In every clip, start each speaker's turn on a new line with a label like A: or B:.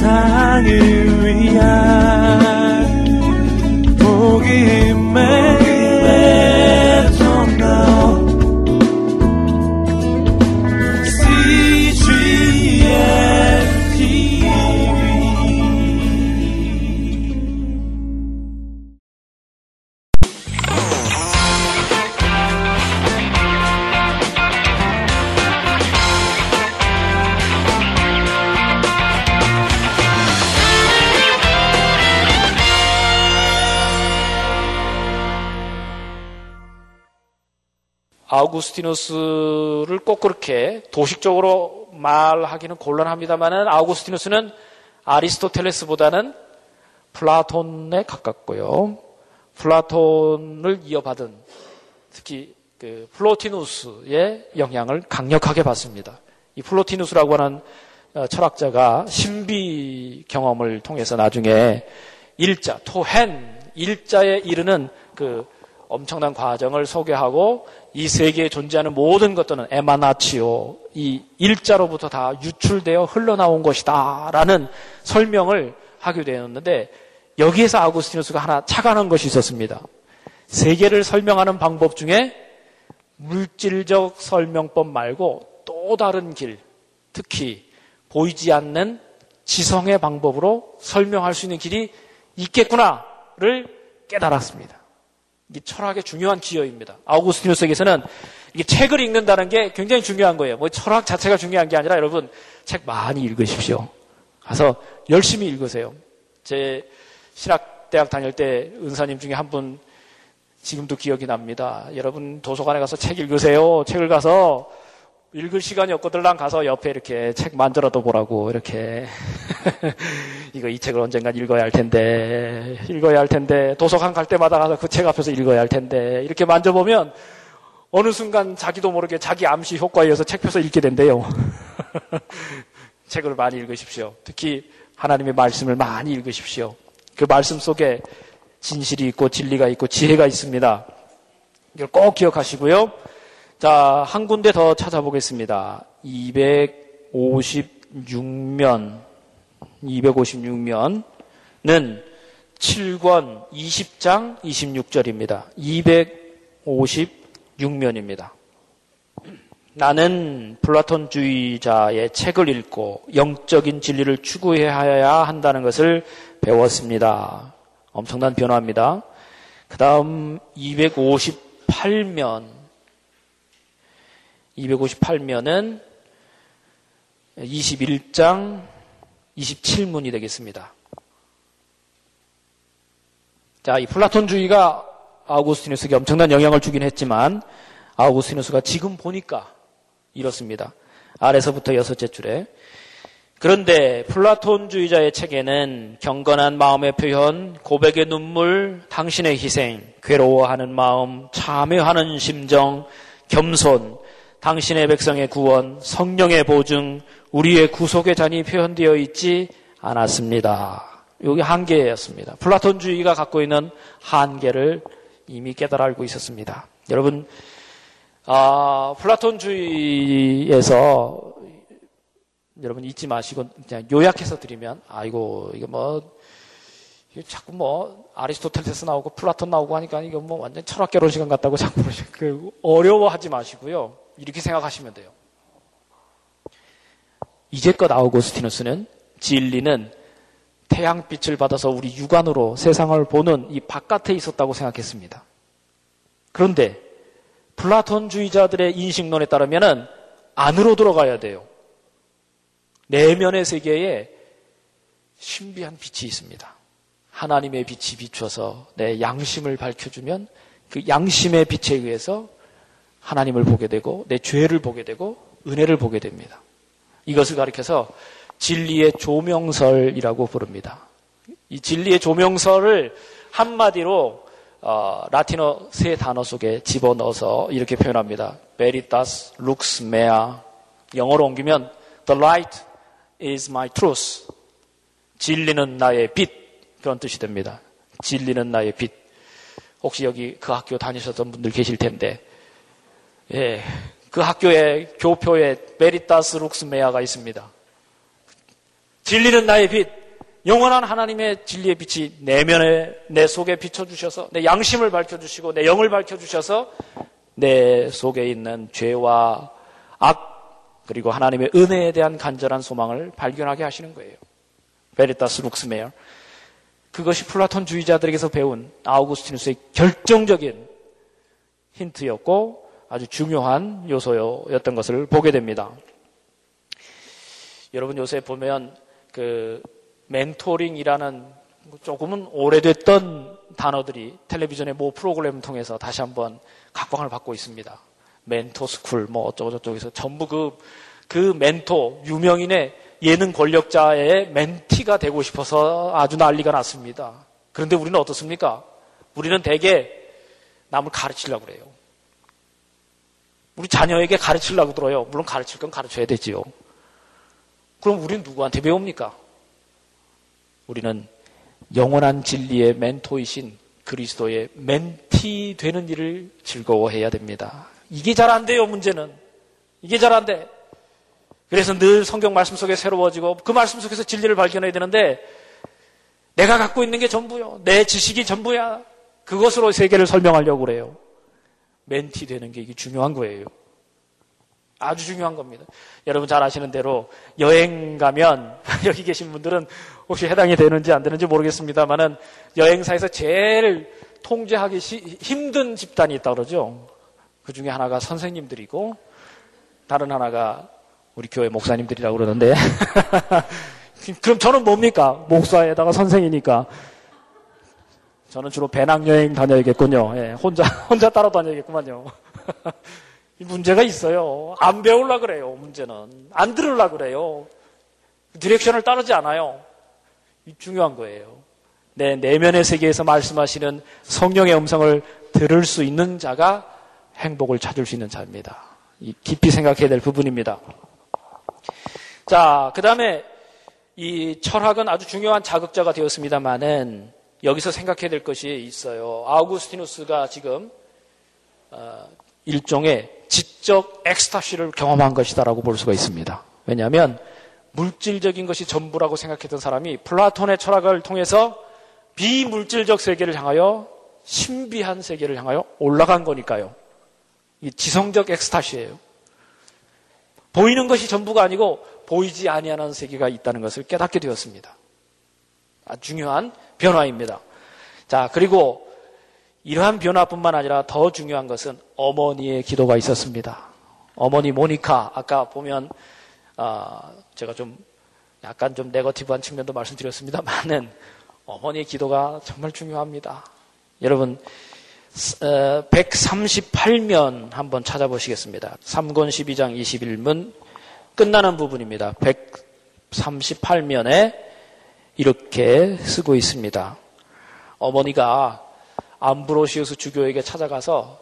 A: 세상을 위한
B: 아우구스티누스를 꼭 그렇게 도식적으로 말하기는 곤란합니다만은 아우구스티누스는 아리스토텔레스보다는 플라톤에 가깝고요. 플라톤을 이어받은 특히 그 플로티누스의 영향을 강력하게 받습니다. 이 플로티누스라고 하는 어, 철학자가 신비 경험을 통해서 나중에 일자, τὸ ἕν, 일자에 이르는 그 엄청난 과정을 소개하고 이 세계에 존재하는 모든 것들은 에마나치오, 이 일자로부터 다 유출되어 흘러나온 것이다. 라는 설명을 하게 되었는데 여기에서 아구스티누스가 하나 착안한 것이 있었습니다. 세계를 설명하는 방법 중에 물질적 설명법 말고 또 다른 길, 특히 보이지 않는 지성의 방법으로 설명할 수 있는 길이 있겠구나를 깨달았습니다. 이게 철학의 중요한 기여입니다. 아우구스티누스에게서는 이게 책을 읽는다는 게 굉장히 중요한 거예요. 뭐 철학 자체가 중요한 게 아니라 여러분 책 많이 읽으십시오. 가서 열심히 읽으세요. 제 신학대학 다닐 때 은사님 중에 한 분 지금도 기억이 납니다. 여러분 도서관에 가서 책 읽으세요. 책을 가서 읽을 시간이 없거들랑 가서 옆에 이렇게 책 만들어도 보라고 이렇게 이거 이 책을 언젠간 읽어야 할 텐데 읽어야 할 텐데 도서관 갈 때마다 가서 그 책 앞에서 읽어야 할 텐데 이렇게 만져보면 어느 순간 자기도 모르게 자기 암시 효과에 의해서 책 펴서 읽게 된대요. 책을 많이 읽으십시오. 특히 하나님의 말씀을 많이 읽으십시오. 그 말씀 속에 진실이 있고 진리가 있고 지혜가 있습니다. 이걸 꼭 기억하시고요. 자, 한 군데 더 찾아보겠습니다. 256면, 256면은 7권 20장 26절입니다. 256면입니다. 나는 플라톤주의자의 책을 읽고 영적인 진리를 추구해야 한다는 것을 배웠습니다. 엄청난 변화입니다. 그 다음 258면 258면은 21장 27문이 되겠습니다. 자, 이 플라톤주의가 아우구스티누스에게 엄청난 영향을 주긴 했지만 아우구스티누스가 지금 보니까 이렇습니다. 아래서부터 여섯째 줄에 그런데 플라톤주의자의 책에는 경건한 마음의 표현, 고백의 눈물, 당신의 희생, 괴로워하는 마음, 참여하는 심정, 겸손, 당신의 백성의 구원, 성령의 보증, 우리의 구속의 잔이 표현되어 있지 않았습니다. 여기 한계였습니다. 플라톤주의가 갖고 있는 한계를 이미 깨달아 알고 있었습니다. 여러분, 아, 플라톤주의에서 여러분 잊지 마시고 그냥 요약해서 드리면 아이고 이거 뭐 자꾸 뭐 아리스토텔레스 나오고 플라톤 나오고 하니까 이거 뭐 완전 철학 개론 시간 같다고 자꾸 그 어려워하지 마시고요. 이렇게 생각하시면 돼요. 이제껏 아우고스티누스는 진리는 태양빛을 받아서 우리 육안으로 세상을 보는 이 바깥에 있었다고 생각했습니다. 그런데 플라톤주의자들의 인식론에 따르면 안으로 들어가야 돼요. 내면의 세계에 신비한 빛이 있습니다. 하나님의 빛이 비춰서 내 양심을 밝혀주면 그 양심의 빛에 의해서 하나님을 보게 되고 내 죄를 보게 되고 은혜를 보게 됩니다. 이것을 가리켜서 진리의 조명설이라고 부릅니다. 이 진리의 조명설을 한마디로 어, 라틴어 세 단어 속에 집어넣어서 이렇게 표현합니다. Veritas lux mea. 영어로 옮기면 The light is my truth. 진리는 나의 빛. 그런 뜻이 됩니다. 진리는 나의 빛. 혹시 여기 그 학교 다니셨던 분들 계실 텐데 예, 그 학교의 교표에 베리타스 룩스메아가 있습니다. 진리는 나의 빛. 영원한 하나님의 진리의 빛이 내면에, 내 속에 비춰 주셔서, 내 양심을 밝혀 주시고, 내 영을 밝혀 주셔서, 내 속에 있는 죄와 악, 그리고 하나님의 은혜에 대한 간절한 소망을 발견하게 하시는 거예요. Veritas lux mea. 그것이 플라톤 주의자들에게서 배운 아우구스티누스의 결정적인 힌트였고 아주 중요한 요소였던 것을 보게 됩니다. 여러분 요새 보면 그 멘토링이라는 조금은 오래됐던 단어들이 텔레비전의 모 프로그램을 통해서 다시 한번 각광을 받고 있습니다. 멘토 school 뭐 어쩌고 저쩌고해서 전부 그, 그 멘토 유명인의 예능 권력자의 멘티가 되고 싶어서 아주 난리가 났습니다. 그런데 우리는 어떻습니까? 우리는 대개 남을 가르치려고 그래요. 우리 자녀에게 가르치려고 들어요. 물론 가르칠 건 가르쳐야 되지요. 그럼 우리는 누구한테 배웁니까? 우리는 영원한 진리의 멘토이신 그리스도의 멘티 되는 일을 즐거워해야 됩니다. 이게 잘 안 돼요, 문제는. 이게 잘 안 돼. 그래서 늘 성경 말씀 속에 새로워지고 그 말씀 속에서 진리를 발견해야 되는데 내가 갖고 있는 게 전부요. 내 지식이 전부야. 그것으로 세계를 설명하려고 그래요. 멘티 되는 게 이게 중요한 거예요. 아주 중요한 겁니다. 여러분 잘 아시는 대로 여행 가면 여기 계신 분들은 혹시 해당이 되는지 안 되는지 모르겠습니다만은 여행사에서 제일 통제하기 힘든 집단이 있다 그러죠. 그 중에 하나가 선생님들이고 다른 하나가 우리 교회 목사님들이라고 그러는데. 그럼 저는 뭡니까? 목사에다가 선생이니까. 저는 주로 배낭여행 다녀야겠군요. 예, 혼자, 혼자 따라 다녀야겠구만요. 문제가 있어요. 안 배울라 그래요, 문제는. 안 들으려 그래요. 디렉션을 따르지 않아요. 중요한 거예요. 내 내면의 세계에서 말씀하시는 성령의 음성을 들을 수 있는 자가 행복을 찾을 수 있는 자입니다. 깊이 생각해야 될 부분입니다. 자, 그 다음에 이 철학은 아주 중요한 자극자가 되었습니다만은 여기서 생각해야 될 것이 있어요. 아우구스티누스가 지금 어, 일종의 지적 엑스타시를 경험한 것이다라고 볼 수가 있습니다. 왜냐하면 물질적인 것이 전부라고 생각했던 사람이 플라톤의 철학을 통해서 비물질적 세계를 향하여 신비한 세계를 향하여 올라간 거니까요. 이 지성적 엑스타시예요. 보이는 것이 전부가 아니고 보이지 아니하는 세계가 있다는 것을 깨닫게 되었습니다. 중요한 변화입니다. 자, 그리고 이러한 변화뿐만 아니라 더 중요한 것은 어머니의 기도가 있었습니다. 어머니 모니카 아까 보면 어, 제가 좀 약간 좀 네거티브한 측면도 말씀드렸습니다만은 어머니의 기도가 정말 중요합니다. 여러분 138면 어, 한번 찾아보시겠습니다. 3권 12장 21문 끝나는 부분입니다. 138면에 이렇게 쓰고 있습니다. 어머니가 암브로시우스 주교에게 찾아가서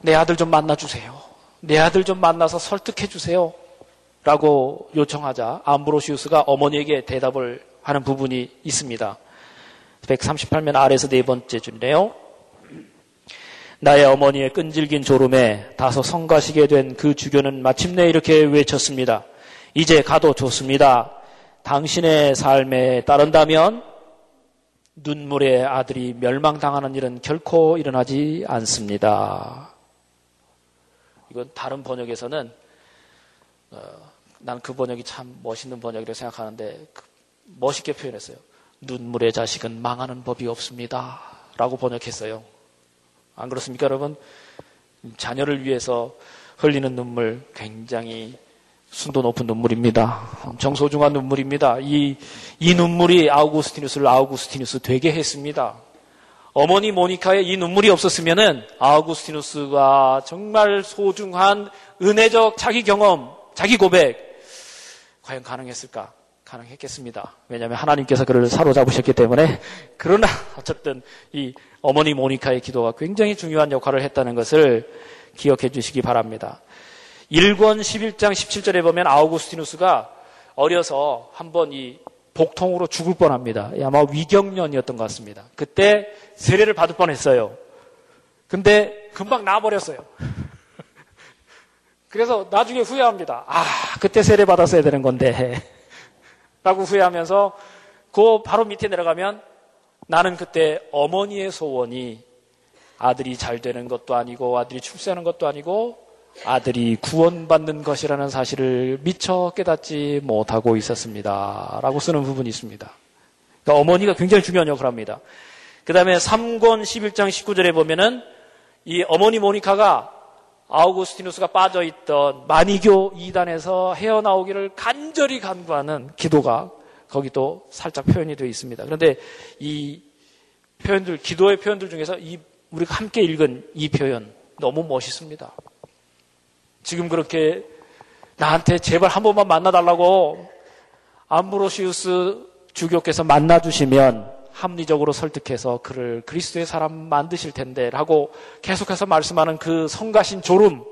B: 내 아들 좀 만나주세요. 내 아들 좀 만나서 설득해주세요. 라고 요청하자 암브로시우스가 어머니에게 대답을 하는 부분이 있습니다. 138면 아래서 네 번째 줄인데요. 나의 어머니의 끈질긴 졸음에 다소 성가시게 된 그 주교는 마침내 이렇게 외쳤습니다. 이제 가도 좋습니다. 당신의 삶에 따른다면 눈물의 아들이 멸망당하는 일은 결코 일어나지 않습니다. 이건 다른 번역에서는 어, 난그 번역이 참 멋있는 번역이라고 생각하는데 그 멋있게 표현했어요. 눈물의 자식은 망하는 법이 없습니다. 라고 번역했어요. 안 그렇습니까, 여러분? 자녀를 위해서 흘리는 눈물 굉장히 순도 높은 눈물입니다. 엄청 소중한 눈물입니다. 이, 이 눈물이 아우구스티누스를 아우구스티누스 되게 했습니다. 어머니 모니카의 이 눈물이 없었으면은 아우구스티누스가 정말 소중한 은혜적 자기 경험, 자기 고백, 과연 가능했을까? 가능했겠습니다. 왜냐하면 하나님께서 그를 사로잡으셨기 때문에 그러나 어쨌든 이 어머니 모니카의 기도가 굉장히 중요한 역할을 했다는 것을 기억해 주시기 바랍니다. 1권 11장 17절에 보면 아우구스티누스가 어려서 한번 이 복통으로 죽을 뻔합니다. 아마 위경련이었던 것 같습니다. 그때 세례를 받을 뻔했어요. 근데 금방 나버렸어요. 그래서 나중에 후회합니다. 아, 그때 세례 받았어야 되는 건데. 라고 후회하면서 그 바로 밑에 내려가면 나는 그때 어머니의 소원이 아들이 잘 되는 것도 아니고 아들이 출세하는 것도 아니고 아들이 구원받는 것이라는 사실을 미처 깨닫지 못하고 있었습니다. 라고 쓰는 부분이 있습니다. 그러니까 어머니가 굉장히 중요한 역할을 합니다. 그 다음에 3권 11장 19절에 보면은 이 어머니 모니카가 아우구스티누스가 빠져있던 마니교 이단에서 헤어나오기를 간절히 간구하는 기도가 거기 도 살짝 표현이 되어 있습니다. 그런데 이 표현들, 기도의 표현들 중에서 이 우리가 함께 읽은 이 표현 너무 멋있습니다. 지금 그렇게 나한테 제발 한 번만 만나달라고 암브로시우스 주교께서 만나주시면 합리적으로 설득해서 그를 그리스도의 사람 만드실 텐데 라고 계속해서 말씀하는 그 성가신 졸음.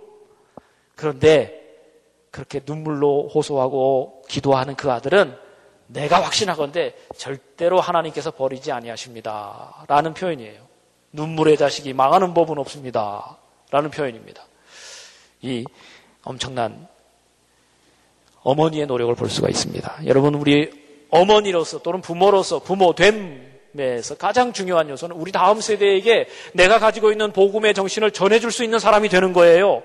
B: 그런데 그렇게 눈물로 호소하고 기도하는 그 아들은 내가 확신하건대 절대로 하나님께서 버리지 아니하십니다. 라는 표현이에요. 눈물의 자식이 망하는 법은 없습니다. 라는 표현입니다. 이 엄청난 어머니의 노력을 볼 수가 있습니다. 여러분, 우리 어머니로서 또는 부모로서 부모됨에서 가장 중요한 요소는 우리 다음 세대에게 내가 가지고 있는 복음의 정신을 전해줄 수 있는 사람이 되는 거예요.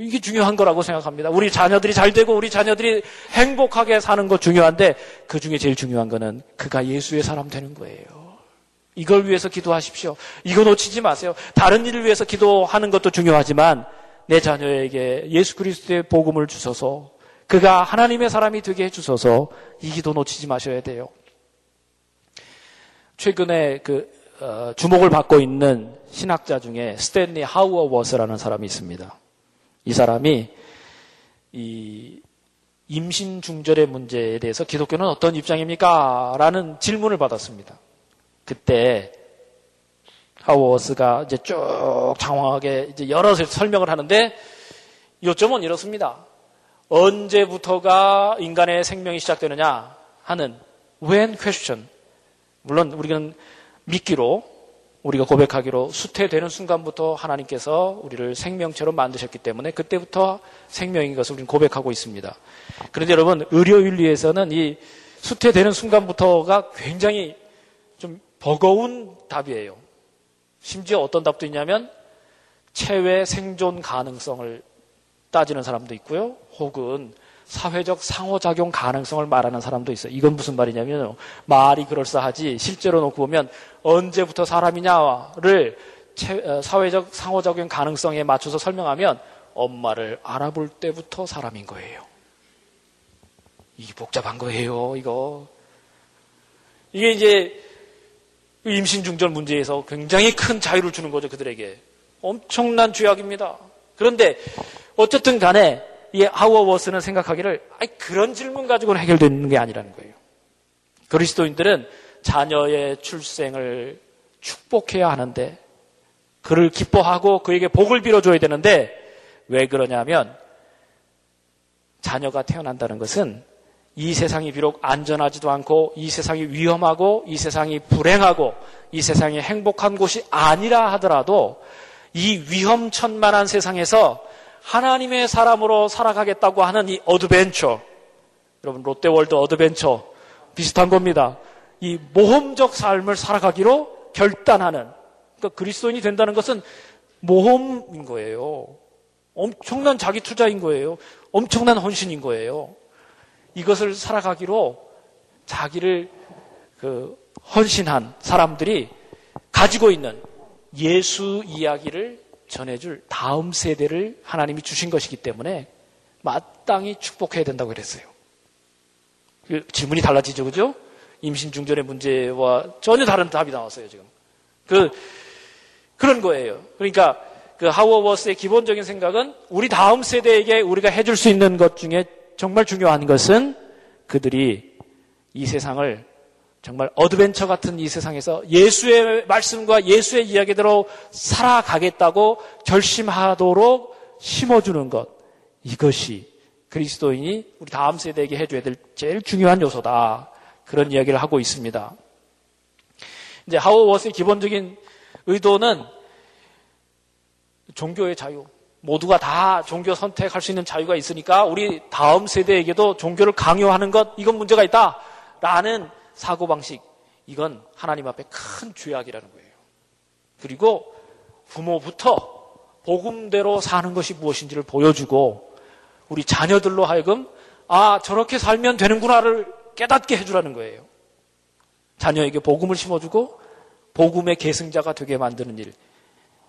B: 이게 중요한 거라고 생각합니다. 우리 자녀들이 잘 되고 우리 자녀들이 행복하게 사는 것 중요한데 그 중에 제일 중요한 거는 그가 예수의 사람 되는 거예요. 이걸 위해서 기도하십시오. 이거 놓치지 마세요. 다른 일을 위해서 기도하는 것도 중요하지만 내 자녀에게 예수 그리스도의 복음을 주셔서 그가 하나님의 사람이 되게 해주셔서 이 기도 놓치지 마셔야 돼요. 최근에 그 어, 주목을 받고 있는 신학자 중에 스탠리 하우어 워스라는 사람이 있습니다. 이 사람이 이 임신 중절의 문제에 대해서 기독교는 어떤 입장입니까? 라는 질문을 받았습니다. 그때 하워스가 이제 쭉 장황하게 이제 여러 설명을 하는데 요점은 이렇습니다. 언제부터가 인간의 생명이 시작되느냐 하는 when question. 물론 우리는 믿기로 우리가 고백하기로 수태되는 순간부터 하나님께서 우리를 생명체로 만드셨기 때문에 그때부터 생명인 것을 우리는 고백하고 있습니다. 그런데 여러분 의료 윤리에서는 이 수태되는 순간부터가 굉장히 좀 버거운 답이에요. 심지어 어떤 답도 있냐면 체외 생존 가능성을 따지는 사람도 있고요. 혹은 사회적 상호작용 가능성을 말하는 사람도 있어요. 이건 무슨 말이냐면 말이 그럴싸하지 실제로 놓고 보면 언제부터 사람이냐를 어, 사회적 상호작용 가능성에 맞춰서 설명하면 엄마를 알아볼 때부터 사람인 거예요. 이게 복잡한 거예요, 이거. 이게 이제 임신 중절 문제에서 굉장히 큰 자유를 주는 거죠, 그들에게. 엄청난 죄악입니다. 그런데 어쨌든 간에 이 하워워스는 생각하기를 아니, 그런 질문 가지고는 해결되는 게 아니라는 거예요. 그리스도인들은 자녀의 출생을 축복해야 하는데 그를 기뻐하고 그에게 복을 빌어줘야 되는데 왜 그러냐면 자녀가 태어난다는 것은 이 세상이 비록 안전하지도 않고 이 세상이 위험하고 이 세상이 불행하고 이 세상이 행복한 곳이 아니라 하더라도 이 위험천만한 세상에서 하나님의 사람으로 살아가겠다고 하는 이 adventure 여러분 롯데월드 어드벤처 비슷한 겁니다. 이 모험적 삶을 살아가기로 결단하는 그러니까 그리스도인이 된다는 것은 모험인 거예요. 엄청난 자기 투자인 거예요. 엄청난 헌신인 거예요. 이것을 살아가기로 자기를 그 헌신한 사람들이 가지고 있는 예수 이야기를 전해줄 다음 세대를 하나님이 주신 것이기 때문에 마땅히 축복해야 된다고 그랬어요. 그 질문이 달라지죠, 그죠? 임신 중절의 문제와 전혀 다른 답이 나왔어요, 지금. 그, 그런 거예요. 그러니까 그 하우어워스의 기본적인 생각은 우리 다음 세대에게 우리가 해줄 수 있는 것 중에 정말 중요한 것은 그들이 이 세상을 정말 adventure 같은 이 세상에서 예수의 말씀과 예수의 이야기대로 살아가겠다고 결심하도록 심어주는 것. 이것이 그리스도인이 우리 다음 세대에게 해줘야 될 제일 중요한 요소다. 그런 이야기를 하고 있습니다. 이제 하워워스의 기본적인 의도는 종교의 자유, 모두가 다 종교 선택할 수 있는 자유가 있으니까 우리 다음 세대에게도 종교를 강요하는 것 이건 문제가 있다. 라는 사고방식 이건 하나님 앞에 큰 죄악이라는 거예요. 그리고 부모부터 복음대로 사는 것이 무엇인지를 보여주고 우리 자녀들로 하여금 아 저렇게 살면 되는구나를 깨닫게 해주라는 거예요. 자녀에게 복음을 심어주고 복음의 계승자가 되게 만드는 일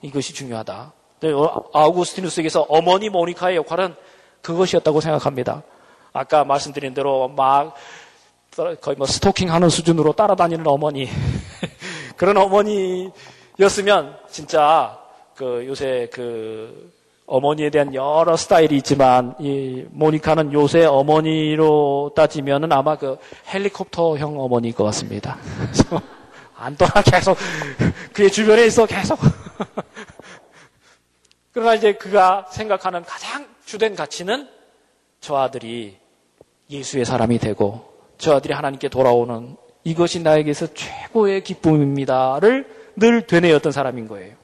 B: 이것이 중요하다. 네, 어, 아우구스티누스에게서 어머니 모니카의 역할은 그것이었다고 생각합니다. 아까 말씀드린 대로 막 거의 뭐 스토킹하는 수준으로 따라다니는 어머니 그런 어머니였으면 진짜 그 요새 그 어머니에 대한 여러 스타일이 있지만 이 모니카는 요새 어머니로 따지면은 아마 그 헬리콥터형 어머니일 것 같습니다. 안 떠나 계속 그의 주변에 있어 계속. 그러나 이제 그가 생각하는 가장 주된 가치는 저 아들이 예수의 사람이 되고 저 아들이 하나님께 돌아오는 이것이 나에게서 최고의 기쁨입니다를 늘 되뇌었던 사람인 거예요.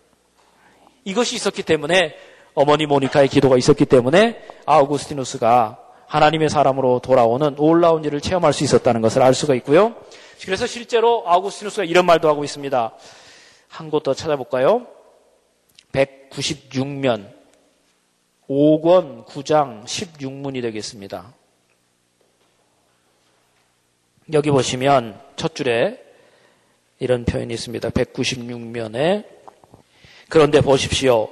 B: 이것이 있었기 때문에 어머니 모니카의 기도가 있었기 때문에 아우구스티누스가 하나님의 사람으로 돌아오는 놀라운 일을 체험할 수 있었다는 것을 알 수가 있고요. 그래서 실제로 아우구스티누스가 이런 말도 하고 있습니다. 한 곳 더 찾아볼까요? 196면 5권 9장 16문이 되겠습니다. 여기 보시면 첫 줄에 이런 표현이 있습니다. 196면에 그런데 보십시오.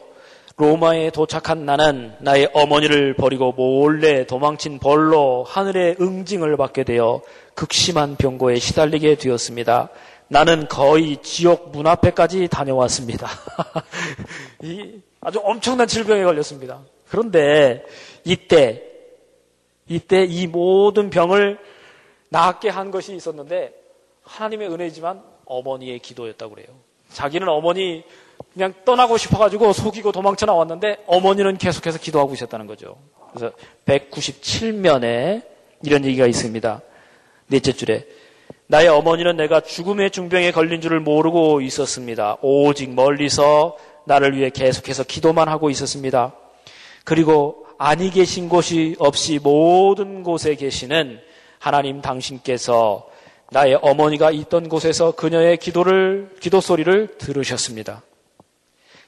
B: 로마에 도착한 나는 나의 어머니를 버리고 몰래 도망친 벌로 하늘의 응징을 받게 되어 극심한 병고에 시달리게 되었습니다. 나는 거의 지옥 문 앞에까지 다녀왔습니다. 이 아주 엄청난 질병에 걸렸습니다. 그런데 이때, 이때 이 모든 병을 낫게 한 것이 있었는데 하나님의 은혜지만 어머니의 기도였다고 그래요. 자기는 어머니 그냥 떠나고 싶어가지고 속이고 도망쳐 나왔는데 어머니는 계속해서 기도하고 있었다는 거죠. 그래서 197면에 이런 얘기가 있습니다. 넷째 줄에 나의 어머니는 내가 죽음의 중병에 걸린 줄을 모르고 있었습니다. 오직 멀리서 나를 위해 계속해서 기도만 하고 있었습니다. 그리고 아니 계신 곳이 없이 모든 곳에 계시는 하나님 당신께서 나의 어머니가 있던 곳에서 그녀의 기도를, 기도 소리를 들으셨습니다.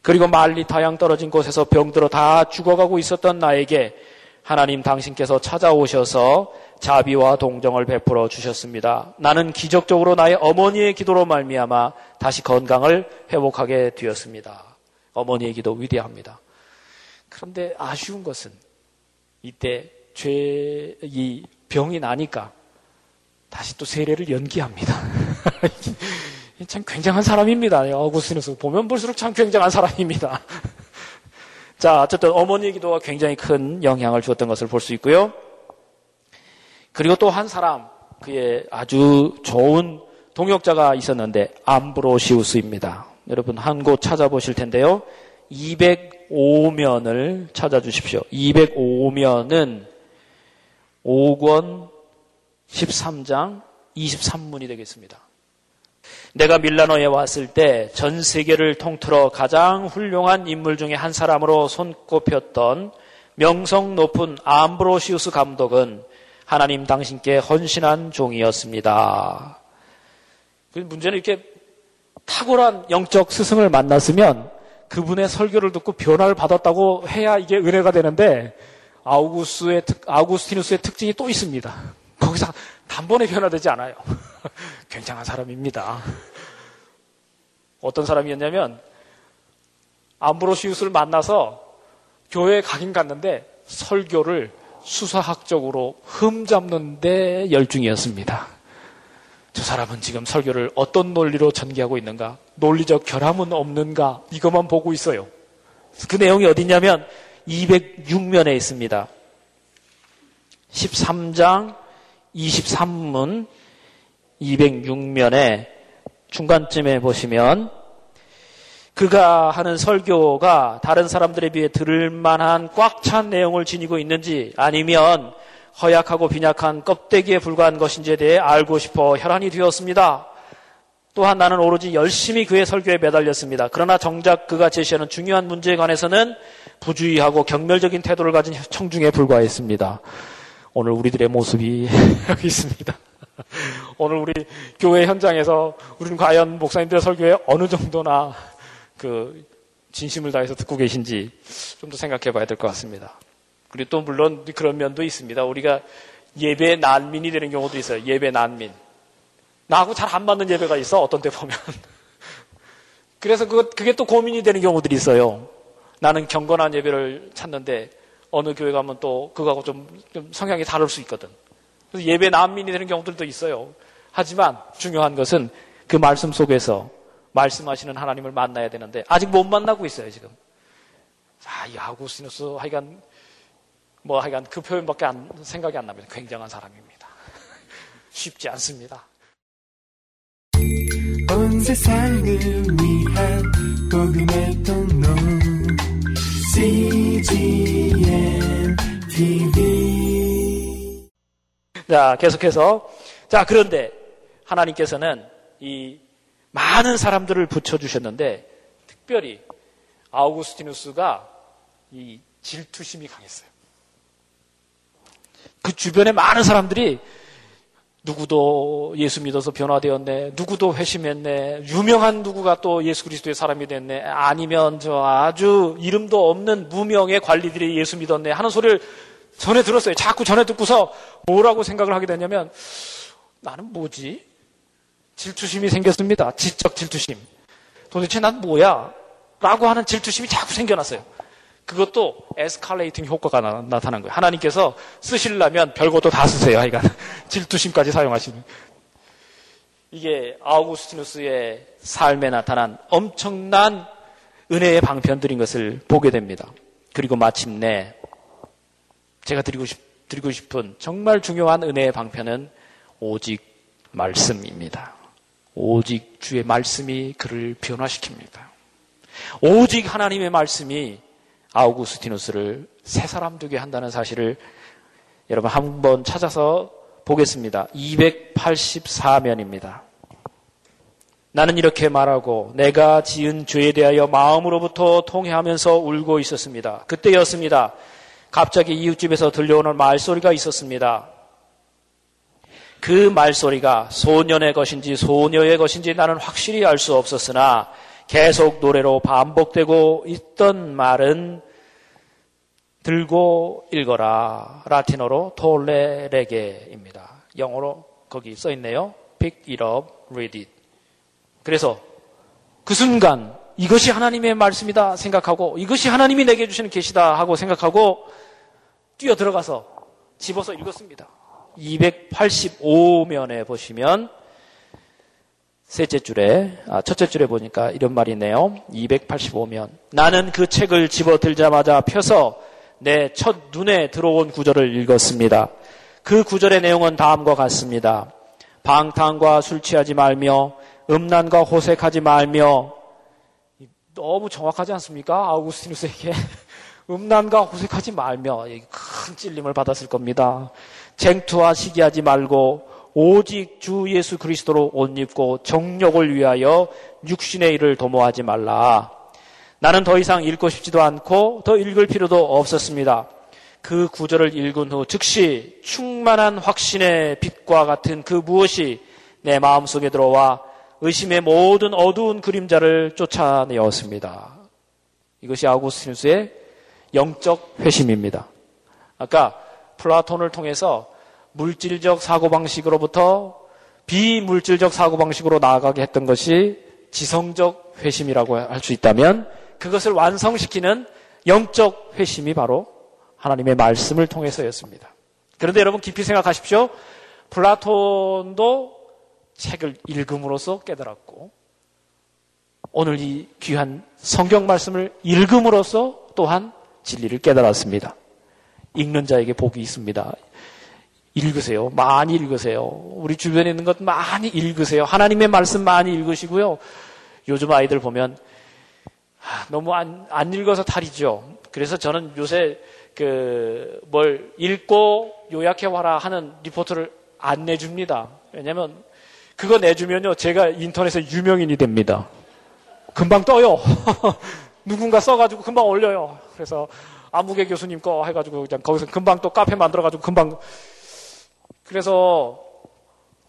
B: 그리고 말리 타양 떨어진 곳에서 병들어 다 죽어가고 있었던 나에게 하나님 당신께서 찾아오셔서 자비와 동정을 베풀어 주셨습니다. 나는 기적적으로 나의 어머니의 기도로 말미암아 다시 건강을 회복하게 되었습니다. 어머니의 기도 위대합니다. 그런데 아쉬운 것은 이때 죄, 이 병이 나니까 다시 또 세례를 연기합니다. 참 굉장한 사람입니다. 어구스티누스 보면 볼수록 참 굉장한 사람입니다. 자, 어쨌든 어머니의 기도가 굉장히 큰 영향을 주었던 것을 볼 수 있고요. 그리고 또 한 사람, 그의 아주 좋은 동역자가 있었는데 암브로시우스입니다. 여러분 한 곳 찾아보실 텐데요. 205면을 찾아주십시오. 205면은 5권 13장 23문이 되겠습니다. 내가 밀라노에 왔을 때 전 세계를 통틀어 가장 훌륭한 인물 중에 한 사람으로 손꼽혔던 명성 높은 암브로시우스 감독은 하나님 당신께 헌신한 종이었습니다. 그 문제는 이렇게 탁월한 영적 스승을 만났으면 그분의 설교를 듣고 변화를 받았다고 해야 이게 은혜가 되는데 아우구스의 특, 아우구스티누스의 특징이 또 있습니다. 거기서 단번에 변화되지 않아요. 굉장한 사람입니다. 어떤 사람이었냐면 암브로시우스를 만나서 교회에 가긴 갔는데 설교를 수사학적으로 흠 잡는 데 열중이었습니다. 저 사람은 지금 설교를 어떤 논리로 전개하고 있는가? 논리적 결함은 없는가? 이것만 보고 있어요. 그 내용이 어디냐면 206면에 있습니다. 13장 23문 206면에 중간쯤에 보시면 그가 하는 설교가 다른 사람들에 비해 들을 만한 꽉 찬 내용을 지니고 있는지 아니면 허약하고 빈약한 껍데기에 불과한 것인지에 대해 알고 싶어 혈안이 되었습니다. 또한 나는 오로지 열심히 그의 설교에 매달렸습니다. 그러나 정작 그가 제시하는 중요한 문제에 관해서는 부주의하고 경멸적인 태도를 가진 청중에 불과했습니다. 오늘 우리들의 모습이 여기 있습니다. 오늘 우리 교회 현장에서 우리는 과연 목사님들의 설교에 어느 정도나 그 진심을 다해서 듣고 계신지 좀 더 생각해 봐야 될 것 같습니다. 그리고 또 물론 그런 면도 있습니다. 우리가 예배 난민이 되는 경우도 있어요. 예배 난민. 나하고 잘 안 맞는 예배가 있어. 어떤 때 보면. 그래서 그, 그게 또 고민이 되는 경우들이 있어요. 나는 경건한 예배를 찾는데 어느 교회 가면 또 그거하고 좀, 좀 성향이 다를 수 있거든. 그래서 예배 난민이 되는 경우들도 있어요. 하지만 중요한 것은 그 말씀 속에서 말씀하시는 하나님을 만나야 되는데 아직 못 만나고 있어요, 지금. 아, 이 아구스티누스 하여간 뭐 하여간 그 표현밖에 안, 생각이 안 납니다. 굉장한 사람입니다. 쉽지 않습니다.
A: 온 세상을 위한 복음의 통로 CGM TV
B: 자, 계속해서 자, 그런데 하나님께서는 이 많은 사람들을 붙여주셨는데 특별히 아우구스티누스가 이 질투심이 강했어요. 그 주변에 많은 사람들이 누구도 예수 믿어서 변화되었네. 누구도 회심했네. 유명한 누구가 또 예수 그리스도의 사람이 됐네. 아니면 저 아주 이름도 없는 무명의 관리들이 예수 믿었네. 하는 소리를 전에 들었어요. 자꾸 전에 듣고서 뭐라고 생각을 하게 되냐면 나는 뭐지? 질투심이 생겼습니다. 지적 질투심. 도대체 난 뭐야? 라고 하는 질투심이 자꾸 생겨났어요. 그것도 에스컬레이팅 효과가 나, 타난 거예요. 하나님께서 쓰시려면 별것도 다 쓰세요. 하여간 질투심까지 사용하시는. 이게 아우구스티누스의 삶에 나타난 엄청난 은혜의 방편들인 것을 보게 됩니다. 그리고 마침내 제가 드리고, 싶, 드리고 싶은 정말 중요한 은혜의 방편은 오직 말씀입니다. 오직 주의 말씀이 그를 변화시킵니다. 오직 하나님의 말씀이 아우구스티누스를 새 사람 되게 한다는 사실을 여러분 한번 찾아서 보겠습니다. 284면입니다. 나는 이렇게 말하고 내가 지은 죄에 대하여 마음으로부터 통해하면서 울고 있었습니다. 그때였습니다. 갑자기 이웃집에서 들려오는 말소리가 있었습니다. 그 말소리가 소년의 것인지 소녀의 것인지 나는 확실히 알 수 없었으나 계속 노래로 반복되고 있던 말은 들고 읽어라. 라틴어로 톨레레게입니다. 영어로 거기 써 있네요. Pick it up, read it. 그래서 그 순간 이것이 하나님의 말씀이다 생각하고 이것이 하나님이 내게 주시는 계시다 하고 생각하고 뛰어 들어가서 집어서 읽었습니다. 285면에 보시면 셋째 줄에, 아, 첫째 줄에 보니까 이런 말이 네요 285면. 나는 그 책을 집어 들자마자 펴서 내 첫 눈에 들어온 구절을 읽었습니다. 그 구절의 내용은 다음과 같습니다. 방탕과 술 취하지 말며, 음란과 호색하지 말며, 너무 정확하지 않습니까? 아우구스티누스에게. 음란과 호색하지 말며, 큰 찔림을 받았을 겁니다. 쟁투와 시기하지 말고 오직 주 예수 그리스도로 옷 입고 정욕을 위하여 육신의 일을 도모하지 말라. 나는 더 이상 읽고 싶지도 않고 더 읽을 필요도 없었습니다. 그 구절을 읽은 후 즉시 충만한 확신의 빛과 같은 그 무엇이 내 마음속에 들어와 의심의 모든 어두운 그림자를 쫓아내었습니다. 이것이 아우구스티누스의 영적 회심입니다. 아까 플라톤을 통해서 물질적 사고방식으로부터 비물질적 사고방식으로 나아가게 했던 것이 지성적 회심이라고 할 수 있다면 그것을 완성시키는 영적 회심이 바로 하나님의 말씀을 통해서였습니다. 그런데 여러분 깊이 생각하십시오. 플라톤도 책을 읽음으로써 깨달았고 오늘 이 귀한 성경 말씀을 읽음으로써 또한 진리를 깨달았습니다. 읽는 자에게 복이 있습니다. 읽으세요. 많이 읽으세요. 우리 주변에 있는 것 많이 읽으세요. 하나님의 말씀 많이 읽으시고요. 요즘 아이들 보면 너무 안, 안 읽어서 탈이죠. 그래서 저는 요새 그 뭘 읽고 요약해 와라 하는 리포트를 안 내줍니다. 왜냐하면 그거 내주면요, 제가 인터넷에 유명인이 됩니다. 금방 떠요. 누군가 써가지고 금방 올려요. 그래서 아무개 교수님 거 해가지고 그냥 거기서 금방 또 카페 만들어가지고 금방 그래서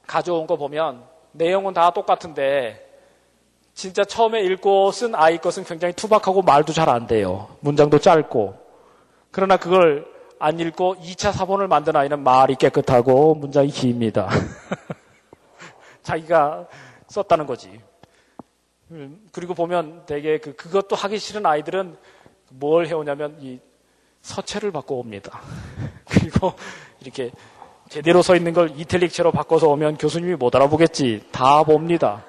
B: 가져온 거 보면 내용은 다 똑같은데 진짜 처음에 읽고 쓴 아이 것은 굉장히 투박하고 말도 잘 안 돼요. 문장도 짧고. 그러나 그걸 안 읽고 2차 사본을 만든 아이는 말이 깨끗하고 문장이 깁니다. 자기가 썼다는 거지. 음, 그리고 보면 되게 그, 그것도 하기 싫은 아이들은 뭘 해오냐면 이 서체를 바꿔 옵니다. 그리고 이렇게 제대로 서 있는 걸 이탈릭체로 바꿔서 오면 교수님이 못 알아보겠지. 다 봅니다.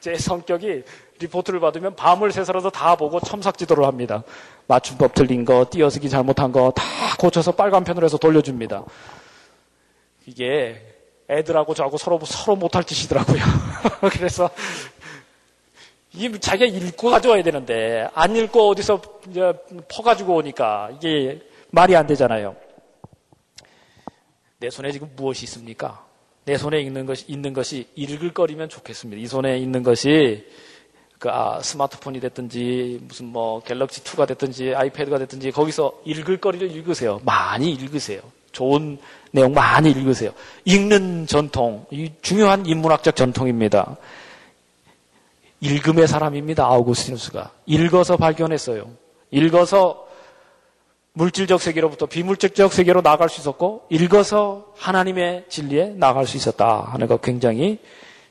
B: 제 성격이 리포트를 받으면 밤을 새서라도 다 보고 첨삭 지도를 합니다. 맞춤법 틀린 거, 띄어쓰기 잘못한 거 다 고쳐서 빨간 편으로 해서 돌려줍니다. 이게 애들하고 저하고 서로 서로 못할 짓이더라고요. 그래서 이 자기가 읽고 가져와야 되는데 안 읽고 어디서 퍼가지고 오니까 이게 말이 안 되잖아요. 내 손에 지금 무엇이 있습니까? 내 손에 있는 것이, 있는 것이 읽을 거리면 좋겠습니다. 이 손에 있는 것이 그 아, 스마트폰이 됐든지 무슨 뭐 갤럭시 2가 됐든지 아이패드가 됐든지 거기서 읽을 거리를 읽으세요. 많이 읽으세요. 좋은 내용 많이 읽으세요. 읽는 전통, 이 중요한 인문학적 전통입니다. 읽음의 사람입니다. 아우구스티누스가 읽어서 발견했어요. 읽어서 물질적 세계로부터 비물질적 세계로 나갈 수 있었고 읽어서 하나님의 진리에 나갈 수 있었다 하는 것 굉장히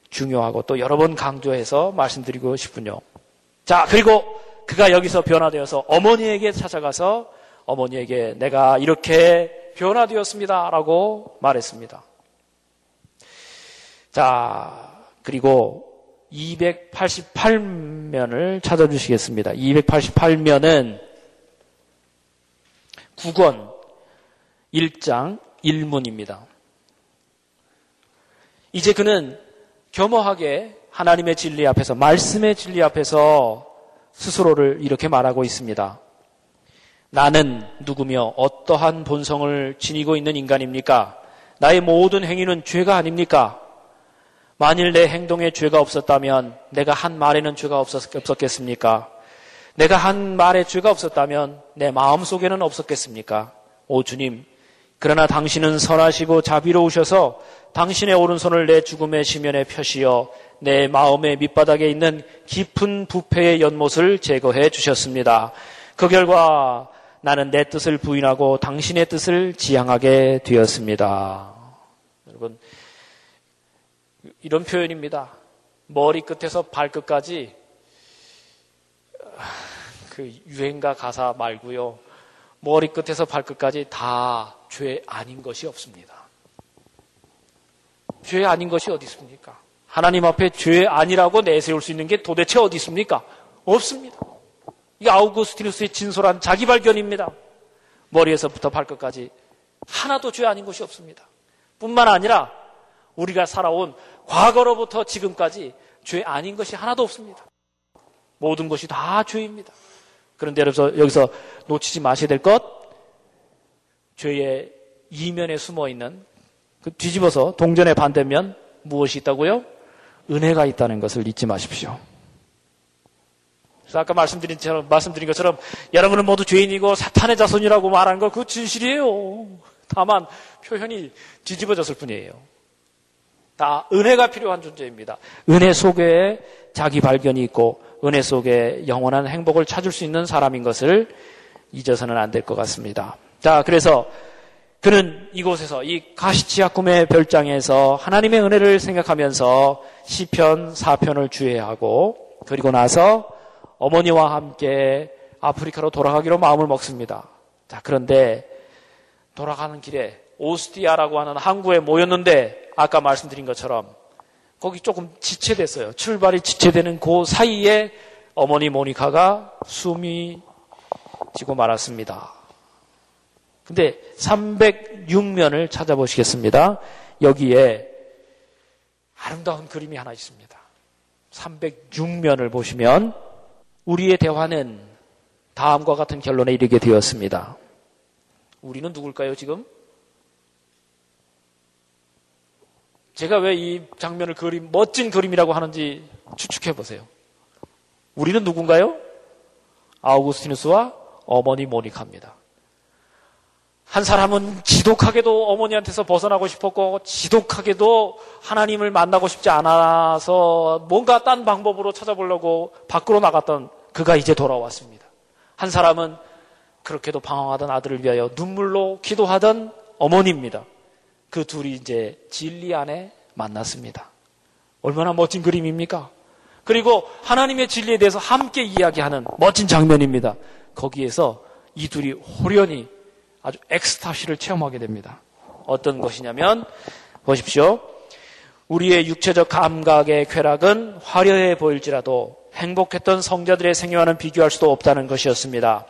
B: 중요하고 또 여러 번 강조해서 말씀드리고 싶군요. 자, 그리고 그가 여기서 변화되어서 어머니에게 찾아가서 어머니에게 내가 이렇게 변화되었습니다. 라고 말했습니다. 자, 그리고 288면을 찾아주시겠습니다. 288면은 9권 1장 1문입니다. 이제 그는 겸허하게 하나님의 진리 앞에서, 말씀의 진리 앞에서 스스로를 이렇게 말하고 있습니다. 나는 누구며 어떠한 본성을 지니고 있는 인간입니까? 나의 모든 행위는 죄가 아닙니까? 만일 내 행동에 죄가 없었다면 내가 한 말에는 죄가 없었, 없었겠습니까? 내가 한 말에 죄가 없었다면 내 마음 속에는 없었겠습니까? 오 주님, 그러나 당신은 선하시고 자비로우셔서 당신의 오른손을 내 죽음의 시면에 펴시어 내 마음의 밑바닥에 있는 깊은 부패의 연못을 제거해 주셨습니다. 그 결과 나는 내 뜻을 부인하고 당신의 뜻을 지향하게 되었습니다. 여러분, 이런 표현입니다. 머리끝에서 발끝까지 그 유행가 가사 말고요. 머리끝에서 발끝까지 다 죄 아닌 것이 없습니다. 죄 아닌 것이 어디 있습니까? 하나님 앞에 죄 아니라고 내세울 수 있는 게 도대체 어디 있습니까? 없습니다. 이 아우구스티누스의 진솔한 자기 발견입니다. 머리에서부터 발끝까지 하나도 죄 아닌 것이 없습니다. 뿐만 아니라 우리가 살아온 과거로부터 지금까지 죄 아닌 것이 하나도 없습니다. 모든 것이 다 죄입니다. 그런데 여기서, 여기서 놓치지 마셔야 될 것, 죄의 이면에 숨어 있는 그 뒤집어서 동전의 반대면 무엇이 있다고요? 은혜가 있다는 것을 잊지 마십시오. 그래서 아까 말씀드린, 처럼, 말씀드린 것처럼 여러분은 모두 죄인이고 사탄의 자손이라고 말하는 거 그 진실이에요. 다만 표현이 뒤집어졌을 뿐이에요. 다 은혜가 필요한 존재입니다. 은혜 속에 자기 발견이 있고 은혜 속에 영원한 행복을 찾을 수 있는 사람인 것을 잊어서는 안 될 것 같습니다. 자, 그래서 그는 이곳에서 이 가시치아 꿈의 별장에서 하나님의 은혜를 생각하면서 시편 4편을 주의하고 그리고 나서 어머니와 함께 아프리카로 돌아가기로 마음을 먹습니다. 자, 그런데 돌아가는 길에 오스티아라고 하는 항구에 모였는데 아까 말씀드린 것처럼 거기 조금 지체됐어요. 출발이 지체되는 그 사이에 어머니 모니카가 숨이 지고 말았습니다. 근데 306면을 찾아보시겠습니다. 여기에 아름다운 그림이 하나 있습니다. 306면을 보시면 우리의 대화는 다음과 같은 결론에 이르게 되었습니다. 우리는 누굴까요, 지금? 제가 왜 이 장면을 그림, 멋진 그림이라고 하는지 추측해 보세요. 우리는 누군가요? 아우구스티누스와 어머니 모니카입니다. 한 사람은 지독하게도 어머니한테서 벗어나고 싶었고 지독하게도 하나님을 만나고 싶지 않아서 뭔가 딴 방법으로 찾아보려고 밖으로 나갔던 그가 이제 돌아왔습니다. 한 사람은 그렇게도 방황하던 아들을 위하여 눈물로 기도하던 어머니입니다. 그 둘이 이제 진리 안에 만났습니다. 얼마나 멋진 그림입니까? 그리고 하나님의 진리에 대해서 함께 이야기하는 멋진 장면입니다. 거기에서 이 둘이 호련히 아주 엑스타시를 체험하게 됩니다. 어떤 것이냐면 보십시오. 우리의 육체적 감각의 쾌락은 화려해 보일지라도 행복했던 성자들의 생애와는 비교할 수도 없다는 것이었습니다.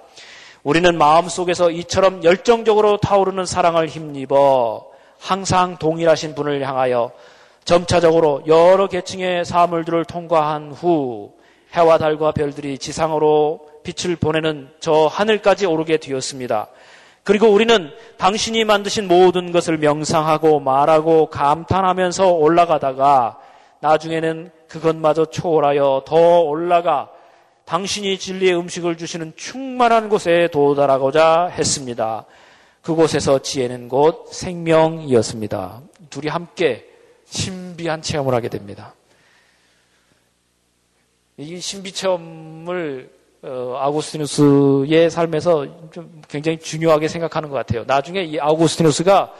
B: 우리는 마음속에서 이처럼 열정적으로 타오르는 사랑을 힘입어 항상 동일하신 분을 향하여 점차적으로 여러 계층의 사물들을 통과한 후 해와 달과 별들이 지상으로 빛을 보내는 저 하늘까지 오르게 되었습니다. 그리고 우리는 당신이 만드신 모든 것을 명상하고 말하고 감탄하면서 올라가다가 나중에는 그것마저 초월하여 더 올라가 당신이 진리의 음식을 주시는 충만한 곳에 도달하고자 했습니다. 그곳에서 지혜는 곧 생명이었습니다. 둘이 함께 신비한 체험을 하게 됩니다. 이 신비 체험을 어, 아우구스티누스의 삶에서 좀 굉장히 중요하게 생각하는 것 같아요. 나중에 이 아우구스티누스가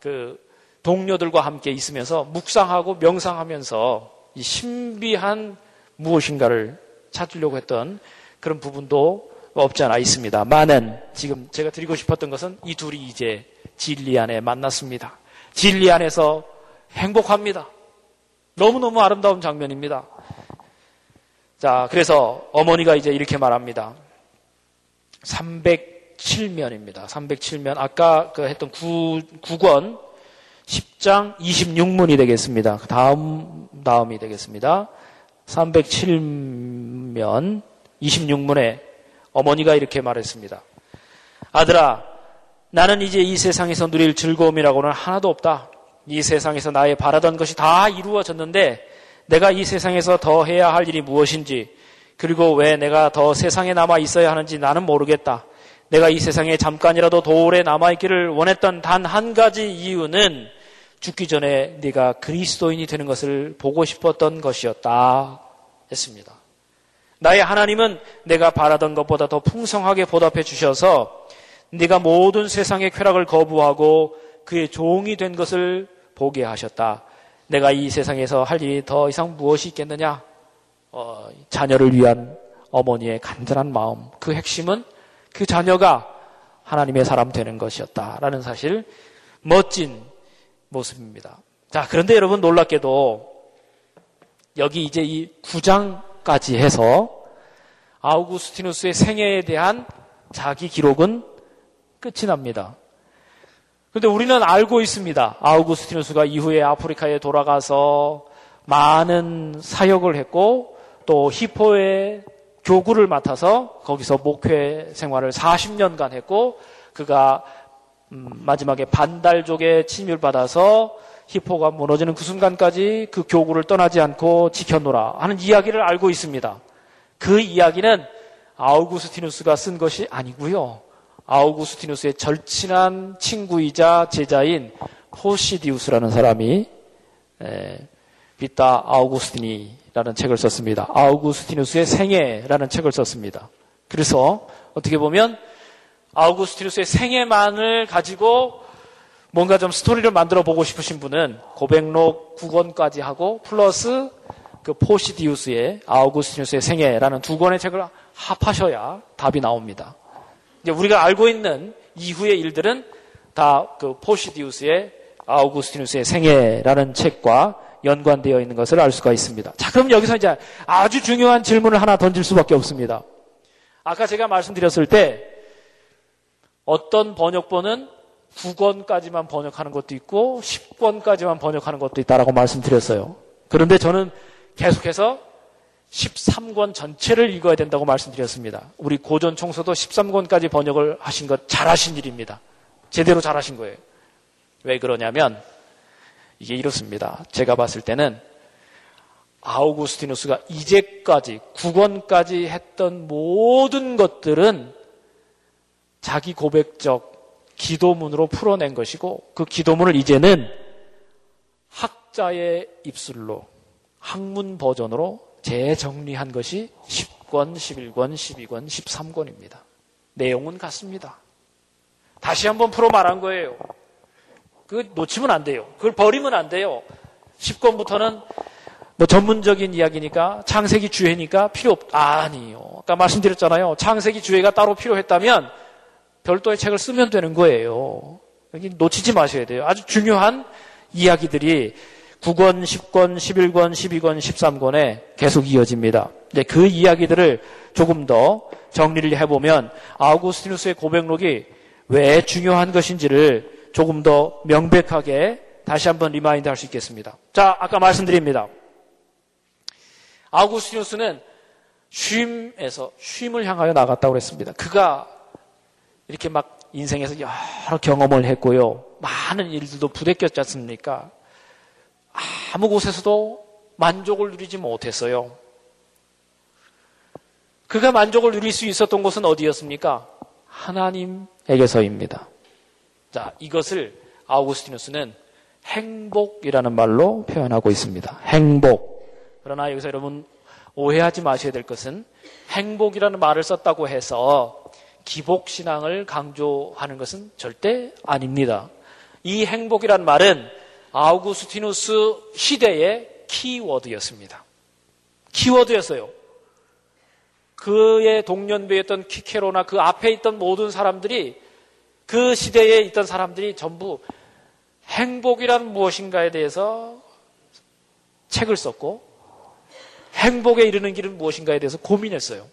B: 그 동료들과 함께 있으면서 묵상하고 명상하면서 이 신비한 무엇인가를 찾으려고 했던 그런 부분도 없지 않아 있습니다. 많은 지금 제가 드리고 싶었던 것은 이 둘이 이제 진리 안에 만났습니다. 진리 안에서 행복합니다. 너무너무 아름다운 장면입니다. 자, 그래서 어머니가 이제 이렇게 말합니다. 307면입니다. 307면. 아까 그 했던 9, 9권 10장 26문이 되겠습니다. 그 다음, 다음이 되겠습니다. 307면 26문에 어머니가 이렇게 말했습니다. 아들아, 나는 이제 이 세상에서 누릴 즐거움이라고는 하나도 없다. 이 세상에서 나의 바라던 것이 다 이루어졌는데 내가 이 세상에서 더 해야 할 일이 무엇인지 그리고 왜 내가 더 세상에 남아 있어야 하는지 나는 모르겠다. 내가 이 세상에 잠깐이라도 더 오래 남아 있기를 원했던 단 한 가지 이유는 죽기 전에 네가 그리스도인이 되는 것을 보고 싶었던 것이었다. 했습니다. 나의 하나님은 내가 바라던 것보다 더 풍성하게 보답해 주셔서 네가 모든 세상의 쾌락을 거부하고 그의 종이 된 것을 보게 하셨다. 내가 이 세상에서 할 일이 더 이상 무엇이 있겠느냐? 어, 자녀를 위한 어머니의 간절한 마음. 그 핵심은 그 자녀가 하나님의 사람 되는 것이었다라는 사실 멋진 모습입니다. 자, 그런데 여러분 놀랍게도 여기 이제 이 9장 까지 해서 아우구스티누스의 생애에 대한 자기 기록은 끝이 납니다. 그런데 우리는 알고 있습니다. 아우구스티누스가 이후에 아프리카에 돌아가서 많은 사역을 했고 또 히포의 교구를 맡아서 거기서 목회 생활을 40년간 했고 그가 음, 마지막에 반달족에 침입을 받아서 히포가 무너지는 그 순간까지 그 교구를 떠나지 않고 지켜노라 하는 이야기를 알고 있습니다. 그 이야기는 아우구스티누스가 쓴 것이 아니고요. 아우구스티누스의 절친한 친구이자 제자인 포시디우스라는 사람이 비타 아우구스티니라는 책을 썼습니다. 아우구스티누스의 생애라는 책을 썼습니다. 그래서 어떻게 보면 아우구스티누스의 생애만을 가지고 뭔가 좀 스토리를 만들어 보고 싶으신 분은 고백록 9권까지 하고 플러스 그 포시디우스의 아우구스티누스의 생애라는 두 권의 책을 합하셔야 답이 나옵니다. 이제 우리가 알고 있는 이후의 일들은 다 그 포시디우스의 아우구스티누스의 생애라는 책과 연관되어 있는 것을 알 수가 있습니다. 자, 그럼 여기서 이제 아주 중요한 질문을 하나 던질 수밖에 없습니다. 아까 제가 말씀드렸을 때 어떤 번역본은 9권까지만 번역하는 것도 있고 10권까지만 번역하는 것도 있다라고 말씀드렸어요. 그런데 저는 계속해서 13권 전체를 읽어야 된다고 말씀드렸습니다. 우리 고전 총서도 13권까지 번역을 하신 것 잘하신 일입니다. 제대로 잘하신 거예요. 왜 그러냐면 이게 이렇습니다. 제가 봤을 때는 아우구스티누스가 이제까지 국원까지 했던 모든 것들은 자기 고백적 기도문으로 풀어낸 것이고 그 기도문을 이제는 학자의 입술로 학문 버전으로 재정리한 것이 10권, 11권, 12권, 13권입니다. 내용은 같습니다. 다시 한번 풀어 말한 거예요. 그 놓치면 안 돼요. 그걸 버리면 안 돼요. 10권부터는 뭐 전문적인 이야기니까 창세기 주회니까 필요 없 아니요. 아까 말씀드렸잖아요. 창세기 주회가 따로 필요했다면 별도의 책을 쓰면 되는 거예요. 여기 놓치지 마셔야 돼요. 아주 중요한 이야기들이 9권, 10권, 11권, 12권, 13권에 계속 이어집니다. 네, 그 이야기들을 조금 더 정리를 해보면 아우구스티누스의 고백록이 왜 중요한 것인지를 조금 더 명백하게 다시 한번 remind 할 수 있겠습니다. 자, 아까 말씀드립니다. 아우구스티누스는 쉼에서 쉼을 향하여 나갔다고 그랬습니다. 그가 이렇게 막 인생에서 여러 경험을 했고요. 많은 일들도 부대꼈지 않습니까? 아무 곳에서도 만족을 누리지 못했어요. 그가 만족을 누릴 수 있었던 곳은 어디였습니까? 하나님에게서입니다. 자, 이것을 아우구스티누스는 행복이라는 말로 표현하고 있습니다. 행복. 그러나 여기서 여러분 오해하지 마셔야 될 것은 행복이라는 말을 썼다고 해서 기복신앙을 강조하는 것은 절대 아닙니다. 이 행복이란 말은 아우구스티누스 시대의 키워드였습니다. 키워드였어요. 그의 동년배였던 키케로나 그 앞에 있던 모든 사람들이 그 시대에 있던 사람들이 전부 행복이란 무엇인가에 대해서 책을 썼고 행복에 이르는 길은 무엇인가에 대해서 고민했어요.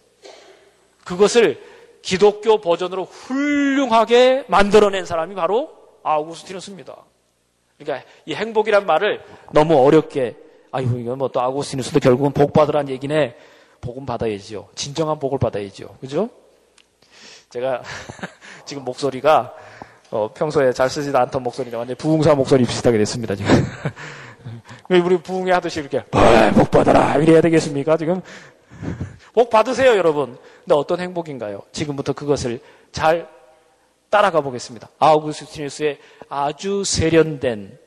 B: 그것을 기독교 버전으로 훌륭하게 만들어낸 사람이 바로 아우구스티누스입니다. 그러니까 이 행복이란 말을 너무 어렵게 아이고 이건 뭐 또 아우구스티누스도 결국은 복 받으란 얘기네. 복은 받아야지요. 진정한 복을 받아야지요. 그죠? 제가 지금 목소리가 어, 평소에 잘 쓰지도 않던 목소리가 완전 부흥사 목소리 비슷하게 됐습니다, 지금. 우리 부흥회 하듯이 이렇게, 복 받아라! 이래야 되겠습니까, 지금? 복 받으세요, 여러분. 근데 어떤 행복인가요? 지금부터 그것을 잘 따라가 보겠습니다. 아우구스티누스의 아주 세련된,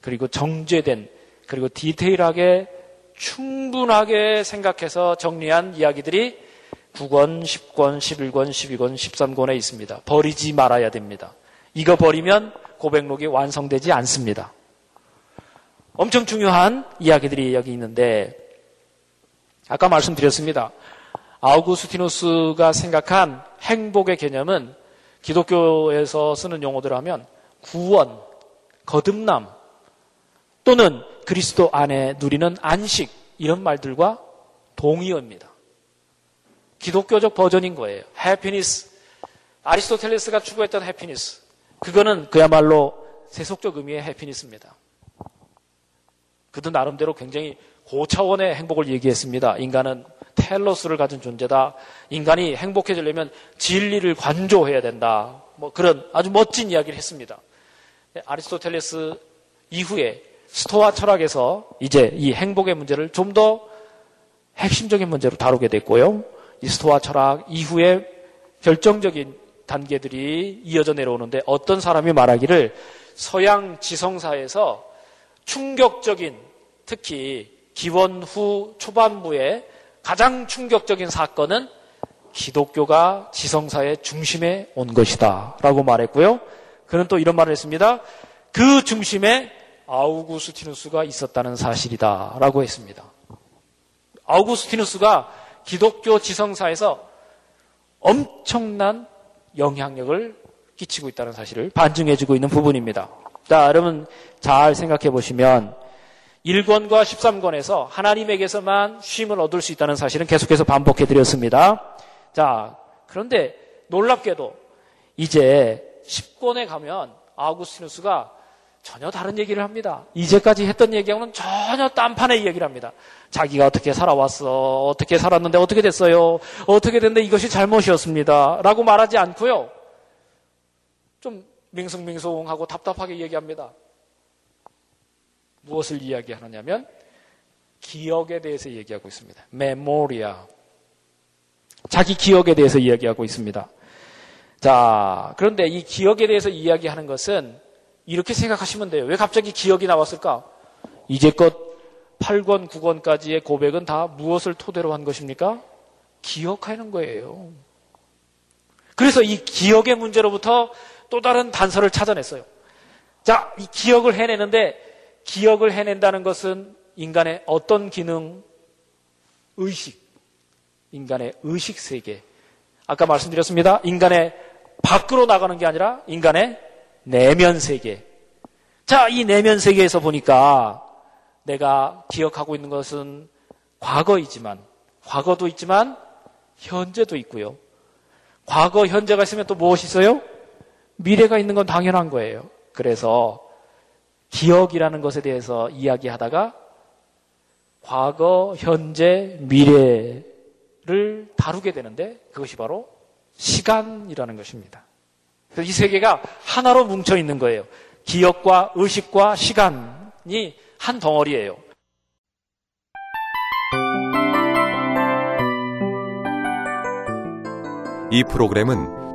B: 그리고 정제된, 그리고 디테일하게 충분하게 생각해서 정리한 이야기들이 9권, 10권, 11권, 12권, 13권에 있습니다. 버리지 말아야 됩니다. 이거 버리면 고백록이 완성되지 않습니다. 엄청 중요한 이야기들이 여기 있는데 아까 말씀드렸습니다. 아우구스티누스가 생각한 행복의 개념은 기독교에서 쓰는 용어들 하면 구원, 거듭남 또는 그리스도 안에 누리는 안식 이런 말들과 동의어입니다. 기독교적 버전인 거예요. 해피니스. 아리스토텔레스가 추구했던 해피니스. 그거는 그야말로 세속적 의미의 해피니스입니다. 그도 나름대로 굉장히 고차원의 행복을 얘기했습니다. 인간은 텔로스를 가진 존재다. 인간이 행복해지려면 진리를 관조해야 된다. 뭐 그런 아주 멋진 이야기를 했습니다. 아리스토텔레스 이후에 스토아 철학에서 이제 이 행복의 문제를 좀 더 핵심적인 문제로 다루게 됐고요. 이 스토아 철학 이후에 결정적인 단계들이 이어져 내려오는데 어떤 사람이 말하기를 서양 지성사에서 충격적인 특히 기원 후 초반부에 가장 충격적인 사건은 기독교가 지성사의 중심에 온 것이다. 라고 말했고요. 그는 또 이런 말을 했습니다. 그 중심에 아우구스티누스가 있었다는 사실이다. 라고 했습니다. 아우구스티누스가 기독교 지성사에서 엄청난 영향력을 끼치고 있다는 사실을 반증해주고 있는 부분입니다. 자, 여러분 잘 생각해 보시면 1권과 13권에서 하나님에게서만 쉼을 얻을 수 있다는 사실은 계속해서 반복해 드렸습니다. 자, 그런데 놀랍게도 이제 10권에 가면 아우구스티누스가 전혀 다른 얘기를 합니다. 이제까지 했던 얘기하고는 전혀 딴판의 얘기를 합니다. 자기가 어떻게 살아왔어, 어떻게 살았는데 어떻게 됐어요, 어떻게 됐는데 이것이 잘못이었습니다. 라고 말하지 않고요. 좀 밍숭밍숭하고 답답하게 얘기합니다. 무엇을 이야기하느냐면 기억에 대해서 얘기하고 있습니다. 메모리아. 자기 기억에 대해서 이야기하고 있습니다. 자, 그런데 이 기억에 대해서 이야기하는 것은 이렇게 생각하시면 돼요. 왜 갑자기 기억이 나왔을까? 이제껏 8권, 9권까지의 고백은 다 무엇을 토대로 한 것입니까? 기억하는 거예요. 그래서 이 기억의 문제로부터 또 다른 단서를 찾아냈어요. 자, 이 기억을 해내는데 기억을 해낸다는 것은 인간의 어떤 기능? 의식. 인간의 의식 세계. 아까 말씀드렸습니다. 인간의 밖으로 나가는 게 아니라 인간의 내면 세계. 자, 이 내면 세계에서 보니까 내가 기억하고 있는 것은 과거이지만, 과거도 있지만, 현재도 있고요. 과거, 현재가 있으면 또 무엇이 있어요? 미래가 있는 건 당연한 거예요. 그래서 기억이라는 것에 대해서 이야기하다가 과거, 현재, 미래를 다루게 되는데 그것이 바로 시간이라는 것입니다. 이 세계가 하나로 뭉쳐 있는 거예요. 기억과 의식과 시간이 한 덩어리예요.
C: 이 프로그램은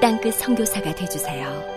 D: 땅끝 성교사가 되주세요